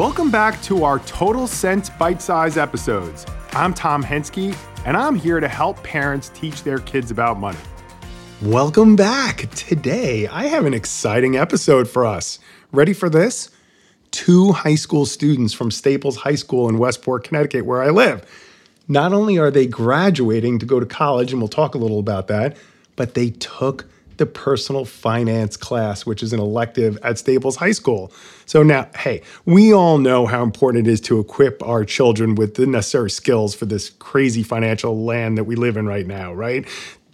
Welcome back to our Total Sense Bite Size episodes. I'm Tom Hensky, and I'm here to help parents teach their kids about money. Welcome back. Today, I have an exciting episode for us. Ready for this? Two high school students from Staples High School in Westport, Connecticut, where I live. Not only are they graduating to go to college, and we'll talk a little about that, but they took the personal finance class, which is an elective at Staples High School. So now, hey, we all know how important it is to equip our children with the necessary skills for this crazy financial land that we live in right now, right?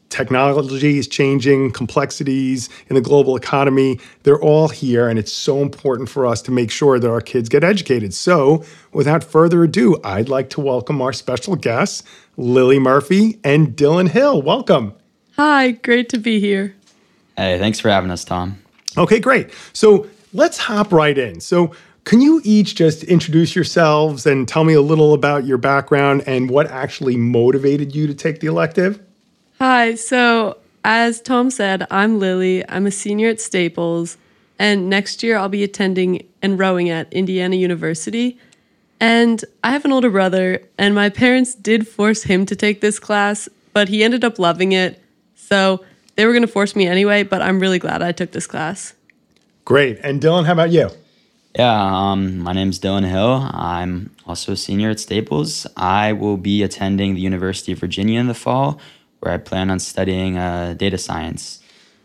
Technology is changing, complexities in the global economy, they're all here, and it's so important for us to make sure that our kids get educated. So, without further ado, I'd like to welcome our special guests, Lily Murphy and Dylan Hill. Welcome. Hi, great to be here. Hey, thanks for having us, Tom. Okay, great. So let's hop right in. So, can you each just introduce yourselves and tell me a little about your background and what actually motivated you to take the elective? Hi, so as Tom said, I'm Lily. I'm a senior at Staples, and next year I'll be attending and rowing at Indiana University. And I have an older brother, and my parents did force him to take this class, but he ended up loving it. So they were going to force me anyway, but I'm really glad I took this class. Great. And Dylan, how about you? Yeah, um, my name's Dylan Hill. I'm also a senior at Staples. I will be attending the University of Virginia in the fall, where I plan on studying uh, data science.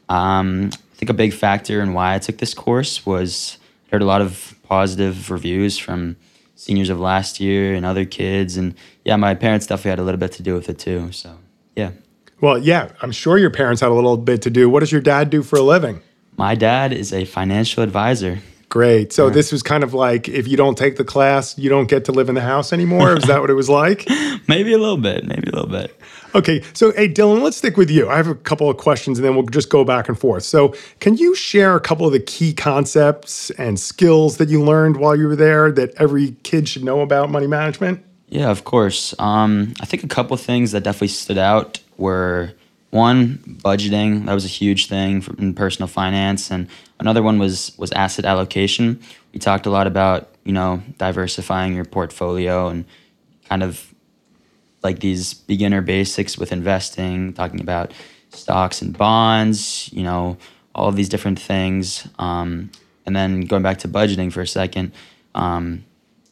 Um, I think a big factor in why I took this course was I heard a lot of positive reviews from seniors of last year and other kids, and yeah, my parents definitely had a little bit to do with it too. So yeah. Well, yeah, I'm sure your parents had a little bit to do. What does your dad do for a living? My dad is a financial advisor. Great. So yeah. this was kind of like if you don't take the class, you don't get to live in the house anymore. Is that what it was like? maybe a little bit. Maybe a little bit. Okay. So, hey, Dylan, let's stick with you. I have a couple of questions and then we'll just go back and forth. So, can you share a couple of the key concepts and skills that you learned while you were there that every kid should know about money management? Yeah, of course. Um, I think a couple things that definitely stood out were one budgeting. That was a huge thing in personal finance and another one was was asset allocation. We talked a lot about you know diversifying your portfolio and kind of like these beginner basics with investing talking about stocks and bonds you know all of these different things. Um, and then going back to budgeting for a second um,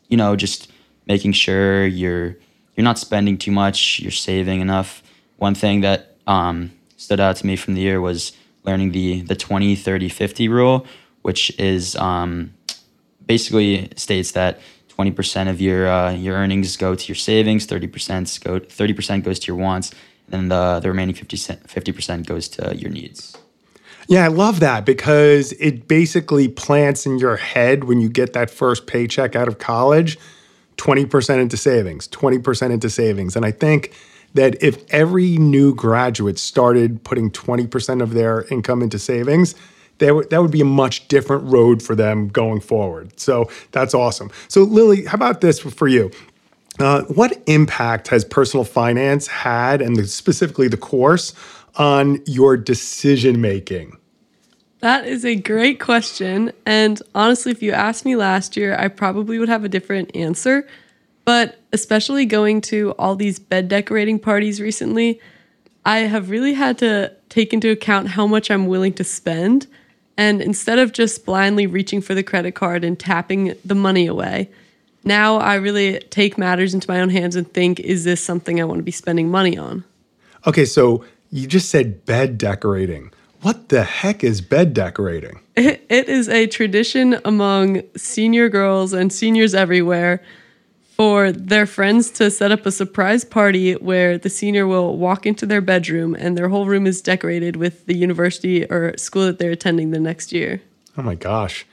you know just making sure you're you're not spending too much you're saving enough. One thing that um, stood out to me from the year was learning the the 20 30 50 rule which is um, basically states that 20% of your uh, your earnings go to your savings 30% go 30% goes to your wants and then the, the remaining 50 50% goes to your needs. Yeah, I love that because it basically plants in your head when you get that first paycheck out of college 20% into savings, 20% into savings. And I think that if every new graduate started putting 20% of their income into savings, that would be a much different road for them going forward. So that's awesome. So, Lily, how about this for you? Uh, what impact has personal finance had, and the, specifically the course, on your decision making? That is a great question. And honestly, if you asked me last year, I probably would have a different answer. But especially going to all these bed decorating parties recently, I have really had to take into account how much I'm willing to spend. And instead of just blindly reaching for the credit card and tapping the money away, now I really take matters into my own hands and think, is this something I want to be spending money on? Okay, so you just said bed decorating. What the heck is bed decorating? It, it is a tradition among senior girls and seniors everywhere for their friends to set up a surprise party where the senior will walk into their bedroom and their whole room is decorated with the university or school that they're attending the next year. Oh my gosh.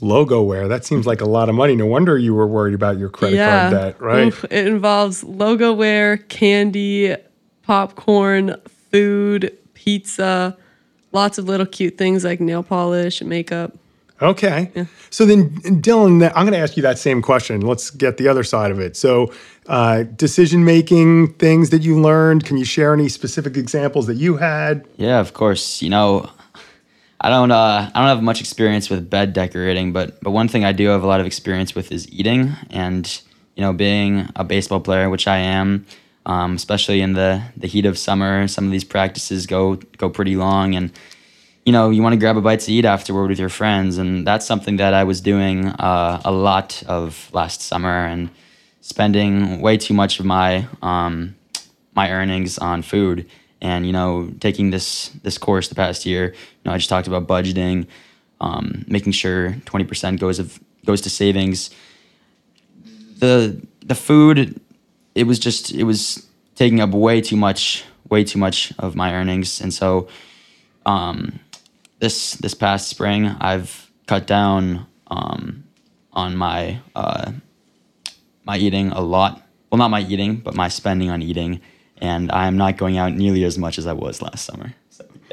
Logo wear. That seems like a lot of money. No wonder you were worried about your credit yeah. card debt, right? Oof, it involves logo wear, candy, popcorn, food, pizza, lots of little cute things like nail polish and makeup. Okay. Yeah. So then, Dylan, I'm going to ask you that same question. Let's get the other side of it. So, uh, decision making things that you learned. Can you share any specific examples that you had? Yeah, of course. You know, I don't uh, I don't have much experience with bed decorating, but but one thing I do have a lot of experience with is eating, and you know, being a baseball player, which I am, um, especially in the the heat of summer, some of these practices go go pretty long, and you know, you want to grab a bite to eat afterward with your friends, and that's something that I was doing uh, a lot of last summer, and spending way too much of my um, my earnings on food. And you know, taking this this course the past year, you know, I just talked about budgeting, um, making sure twenty percent goes of goes to savings. The the food, it was just it was taking up way too much way too much of my earnings, and so um, this this past spring, I've cut down um, on my uh, my eating a lot. Well, not my eating, but my spending on eating, and I'm not going out nearly as much as I was last summer.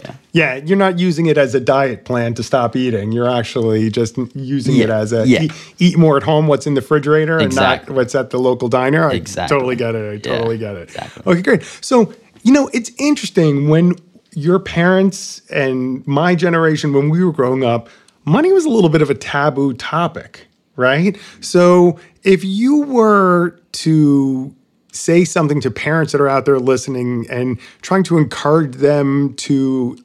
Yeah, Yeah, you're not using it as a diet plan to stop eating. You're actually just using it as a yeah. eat, eat more at home, what's in the refrigerator, and not what's at the local diner. I Exactly. totally get it. I Yeah, totally get it. exactly. Okay, great. So, you know, it's interesting when your parents and my generation, when we were growing up, money was a little bit of a taboo topic, right? So, if you were to say something to parents that are out there listening and trying to encourage them to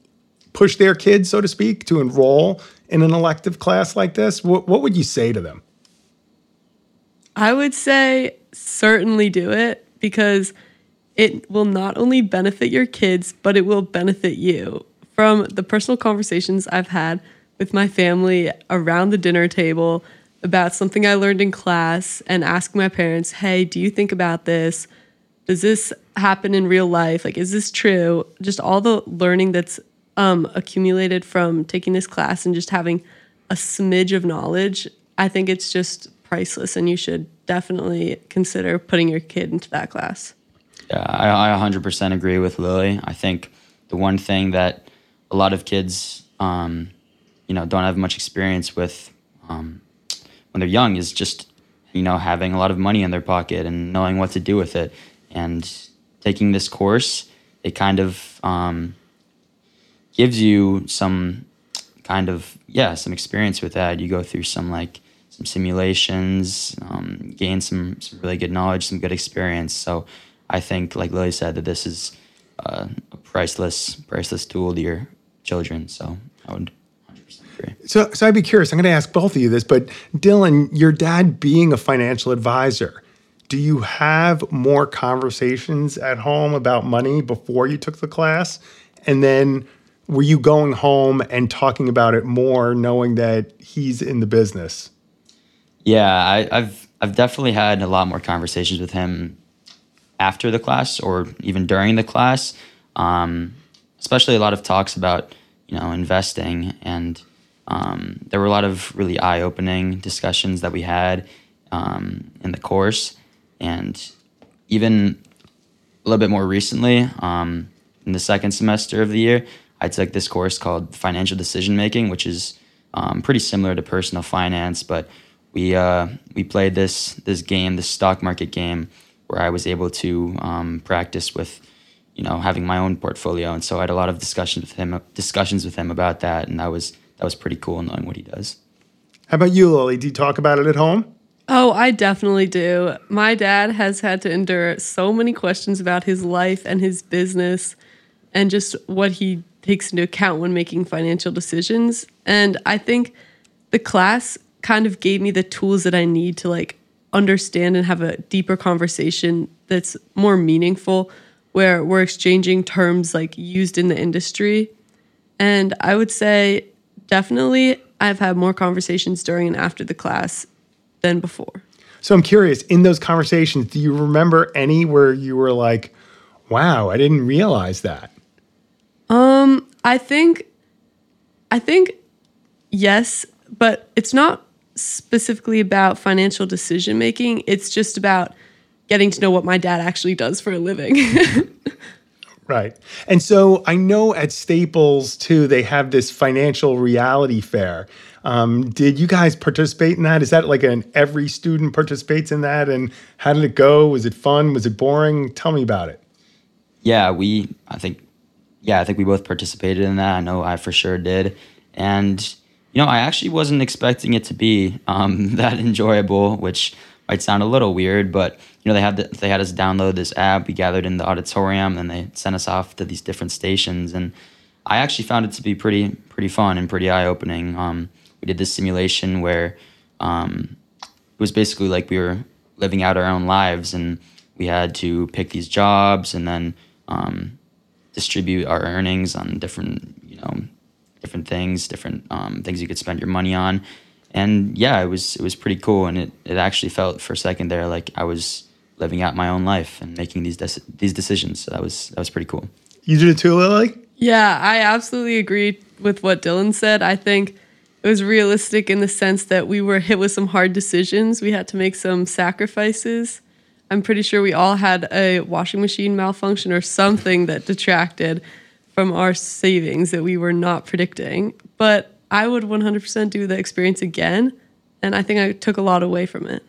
push their kids, so to speak, to enroll in an elective class like this, what, what would you say to them? I would say certainly do it because it will not only benefit your kids, but it will benefit you. From the personal conversations I've had with my family around the dinner table about something I learned in class and ask my parents, hey, do you think about this? Does this happen in real life? Like, is this true? Just all the learning that's um, accumulated from taking this class and just having a smidge of knowledge, I think it's just priceless, and you should definitely consider putting your kid into that class. Yeah, I, I 100% agree with Lily. I think the one thing that a lot of kids, um, you know, don't have much experience with um, when they're young is just, you know, having a lot of money in their pocket and knowing what to do with it. And taking this course, it kind of um, gives you some kind of, yeah, some experience with that. You go through some like, some simulations, um, gain some, some really good knowledge, some good experience. So I think, like Lily said, that this is uh, a priceless, priceless tool to your children. So I would 100% agree. So, so I'd be curious. I'm going to ask both of you this, but Dylan, your dad being a financial advisor, do you have more conversations at home about money before you took the class? And then were you going home and talking about it more, knowing that he's in the business? Yeah, I, I've I've definitely had a lot more conversations with him after the class or even during the class. Um, especially a lot of talks about you know investing, and um, there were a lot of really eye-opening discussions that we had um, in the course, and even a little bit more recently, um, in the second semester of the year, I took this course called Financial Decision Making, which is um, pretty similar to personal finance, but we uh, we played this this game, this stock market game, where I was able to um, practice with, you know, having my own portfolio, and so I had a lot of discussions with him discussions with him about that, and that was that was pretty cool knowing what he does. How about you, Lily? Do you talk about it at home? Oh, I definitely do. My dad has had to endure so many questions about his life and his business and just what he takes into account when making financial decisions. And I think the class kind of gave me the tools that I need to like understand and have a deeper conversation that's more meaningful where we're exchanging terms like used in the industry. And I would say definitely I've had more conversations during and after the class than before. So I'm curious, in those conversations, do you remember any where you were like, wow, I didn't realize that? Um, I think I think yes, but it's not specifically about financial decision making. It's just about getting to know what my dad actually does for a living. Right. And so I know at Staples too, they have this financial reality fair. Um, did you guys participate in that? Is that like an every student participates in that? And how did it go? Was it fun? Was it boring? Tell me about it. Yeah, we I think yeah, I think we both participated in that. I know I for sure did. And you know, I actually wasn't expecting it to be um, that enjoyable, which might sound a little weird, but you know, they had the, they had us download this app. We gathered in the auditorium, and they sent us off to these different stations, and I actually found it to be pretty pretty fun and pretty eye opening. Um, we did this simulation where um, it was basically like we were living out our own lives, and we had to pick these jobs and then um, distribute our earnings on different you know different things, different um, things you could spend your money on. And yeah, it was it was pretty cool, and it, it actually felt for a second there like I was living out my own life and making these de- these decisions. So that was that was pretty cool. You did it too, Lily. Yeah, I absolutely agree with what Dylan said. I think it was realistic in the sense that we were hit with some hard decisions. We had to make some sacrifices. I'm pretty sure we all had a washing machine malfunction or something that detracted from our savings that we were not predicting. But I would 100% do the experience again. And I think I took a lot away from it.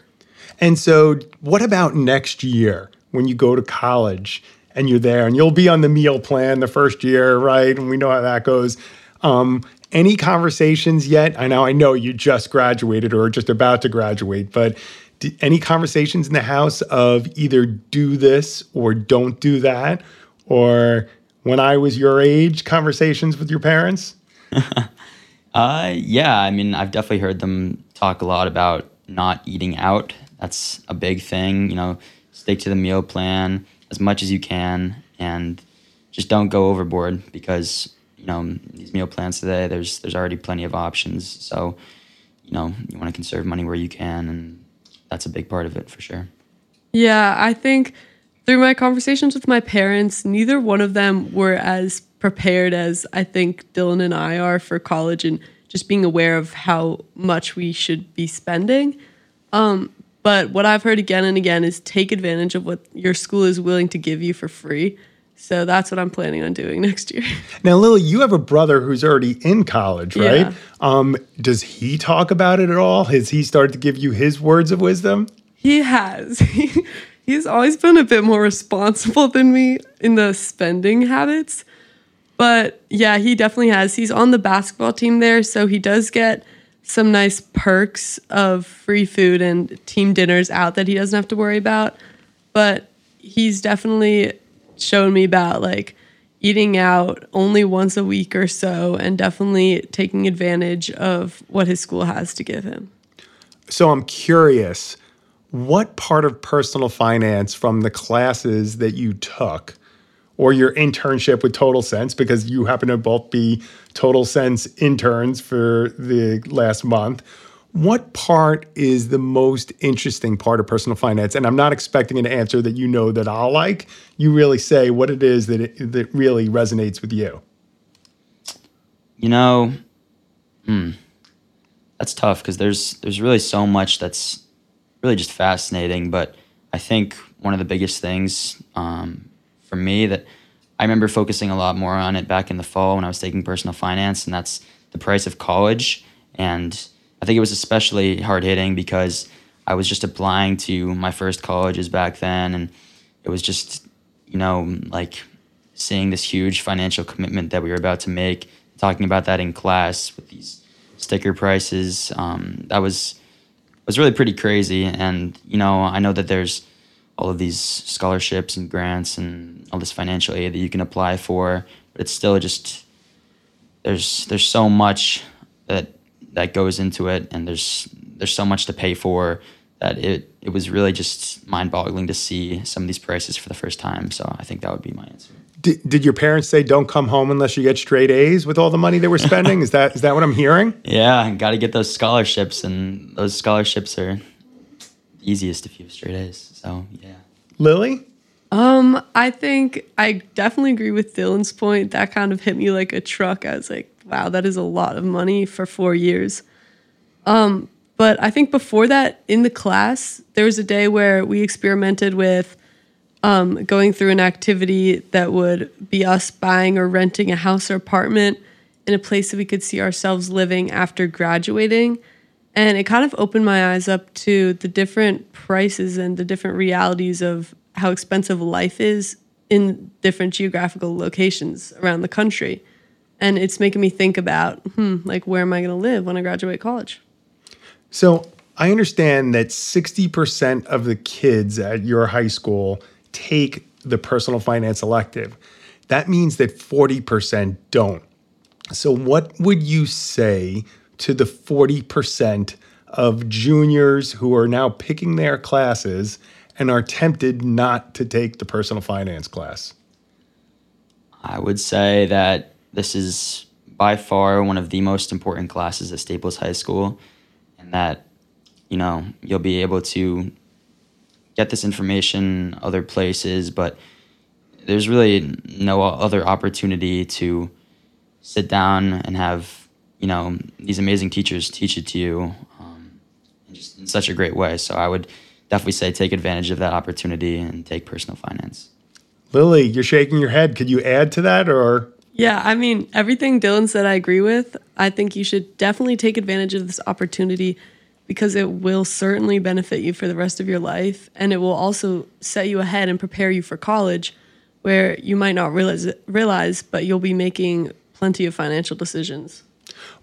And so, what about next year when you go to college and you're there and you'll be on the meal plan the first year, right? And we know how that goes. Um, any conversations yet? I know I know you just graduated or just about to graduate, but any conversations in the house of either do this or don't do that or when I was your age conversations with your parents? uh yeah, I mean, I've definitely heard them talk a lot about not eating out. That's a big thing, you know, stick to the meal plan as much as you can and just don't go overboard because you know these meal plans today there's there's already plenty of options so you know you want to conserve money where you can and that's a big part of it for sure yeah i think through my conversations with my parents neither one of them were as prepared as i think dylan and i are for college and just being aware of how much we should be spending um, but what I've heard again and again is take advantage of what your school is willing to give you for free. So that's what I'm planning on doing next year. Now, Lily, you have a brother who's already in college, right? Yeah. Um, does he talk about it at all? Has he started to give you his words of wisdom? He has. He's always been a bit more responsible than me in the spending habits. But yeah, he definitely has. He's on the basketball team there, so he does get some nice perks of free food and team dinners out that he doesn't have to worry about. But he's definitely shown me about like eating out only once a week or so and definitely taking advantage of what his school has to give him. So I'm curious, what part of personal finance from the classes that you took or your internship with Total Sense because you happen to both be Total Sense interns for the last month. What part is the most interesting part of personal finance? And I'm not expecting an answer that you know that I'll like. You really say what it is that it, that really resonates with you. You know, hmm, that's tough because there's there's really so much that's really just fascinating. But I think one of the biggest things um, for me that I remember focusing a lot more on it back in the fall when I was taking personal finance, and that's the price of college. And I think it was especially hard hitting because I was just applying to my first colleges back then, and it was just, you know, like seeing this huge financial commitment that we were about to make, talking about that in class with these sticker prices. Um, that was was really pretty crazy, and you know, I know that there's all of these scholarships and grants and all this financial aid that you can apply for but it's still just there's there's so much that that goes into it. And there's there's so much to pay for that it it was really just mind-boggling to see some of these prices for the first time. So i think that would be my answer did, did your parents say don't come home unless you get straight A's with all the money they were spending? is that is that what I'm hearing? Yeah, got to get those scholarships, and those scholarships are easiest if you have straight A's. So yeah. Lily? Um, I think I definitely agree with Dylan's point. That kind of hit me like a truck. I was like, wow, that is a lot of money for four years. Um, but I think before that, in the class, there was a day where we experimented with um, going through an activity that would be us buying or renting a house or apartment in a place that we could see ourselves living after graduating. And it kind of opened my eyes up to the different prices and the different realities of how expensive life is in different geographical locations around the country. And it's making me think about, hmm, like, where am I going to live when I graduate college? So I understand that 60% of the kids at your high school take the personal finance elective. That means that 40% don't. So, what would you say to the 40% of juniors who are now picking their classes and are tempted not to take the personal finance class? I would say that this is by far one of the most important classes at Staples High School, and that you know you'll be able to get this information other places, but there's really no other opportunity to sit down and have you know these amazing teachers teach it to you um, just in such a great way. So I would definitely say take advantage of that opportunity and take personal finance. Lily, you're shaking your head. Could you add to that or? Yeah, I mean, everything Dylan said, I agree with. I think you should definitely take advantage of this opportunity because it will certainly benefit you for the rest of your life. And it will also set you ahead and prepare you for college where you might not realize, realize but you'll be making plenty of financial decisions.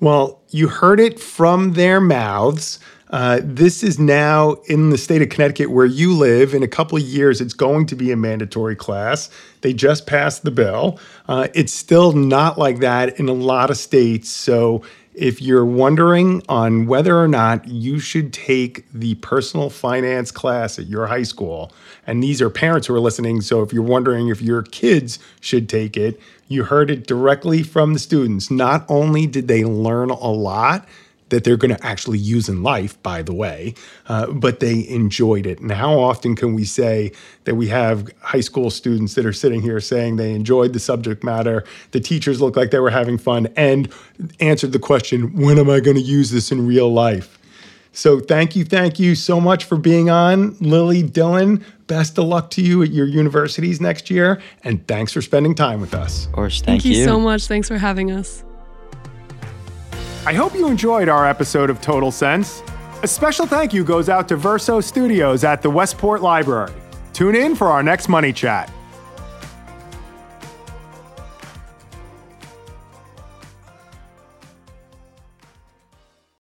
Well, you heard it from their mouths. Uh, this is now in the state of Connecticut where you live. In a couple of years, it's going to be a mandatory class. They just passed the bill. Uh, it's still not like that in a lot of states. So if you're wondering on whether or not you should take the personal finance class at your high school, and these are parents who are listening, so if you're wondering if your kids should take it, you heard it directly from the students. Not only did they learn a lot, that they're going to actually use in life, by the way, uh, but they enjoyed it. And how often can we say that we have high school students that are sitting here saying they enjoyed the subject matter, the teachers looked like they were having fun, and answered the question, when am I going to use this in real life? So thank you, thank you so much for being on, Lily Dylan. Best of luck to you at your universities next year, and thanks for spending time with us. Of course, thank, thank you. you so much. Thanks for having us. I hope you enjoyed our episode of Total Sense. A special thank you goes out to Verso Studios at the Westport Library. Tune in for our next Money Chat.